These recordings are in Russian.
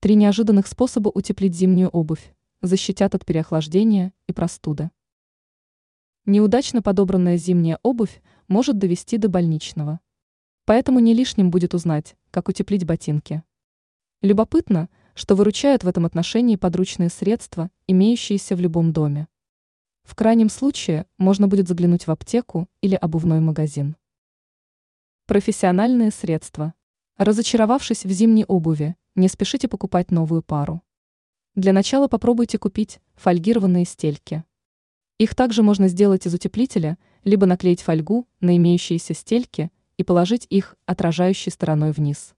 Три неожиданных способа утеплить зимнюю обувь, защитят от переохлаждения и простуды. Неудачно подобранная зимняя обувь может довести до больничного. Поэтому не лишним будет узнать, как утеплить ботинки. Любопытно, что выручают в этом отношении подручные средства, имеющиеся в любом доме. В крайнем случае можно будет заглянуть в аптеку или обувной магазин. Профессиональные средства. Разочаровавшись в зимней обуви, не спешите покупать новую пару. Для начала попробуйте купить фольгированные стельки. Их также можно сделать из утеплителя, либо наклеить фольгу на имеющиеся стельки и положить их отражающей стороной вниз.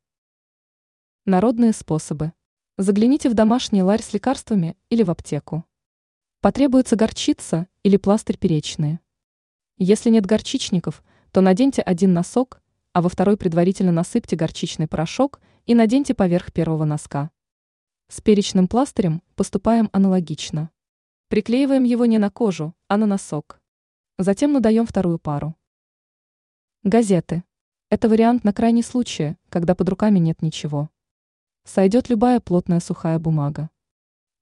Народные способы. Загляните в домашний ларь с лекарствами или в аптеку. Потребуется горчица или пластырь перечные. Если нет горчичников, то наденьте один носок а во второй предварительно насыпьте горчичный порошок и наденьте поверх первого носка. С перечным пластырем поступаем аналогично. Приклеиваем его не на кожу, а на носок. Затем надаем вторую пару. Газеты. Это вариант на крайний случай, когда под руками нет ничего. Сойдет любая плотная сухая бумага.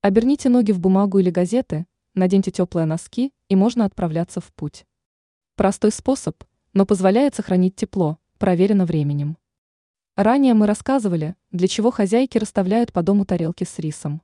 Оберните ноги в бумагу или газеты, наденьте теплые носки и можно отправляться в путь. Простой способ, но позволяет сохранить тепло, проверено временем. Ранее мы рассказывали, для чего хозяйки расставляют по дому тарелки с рисом.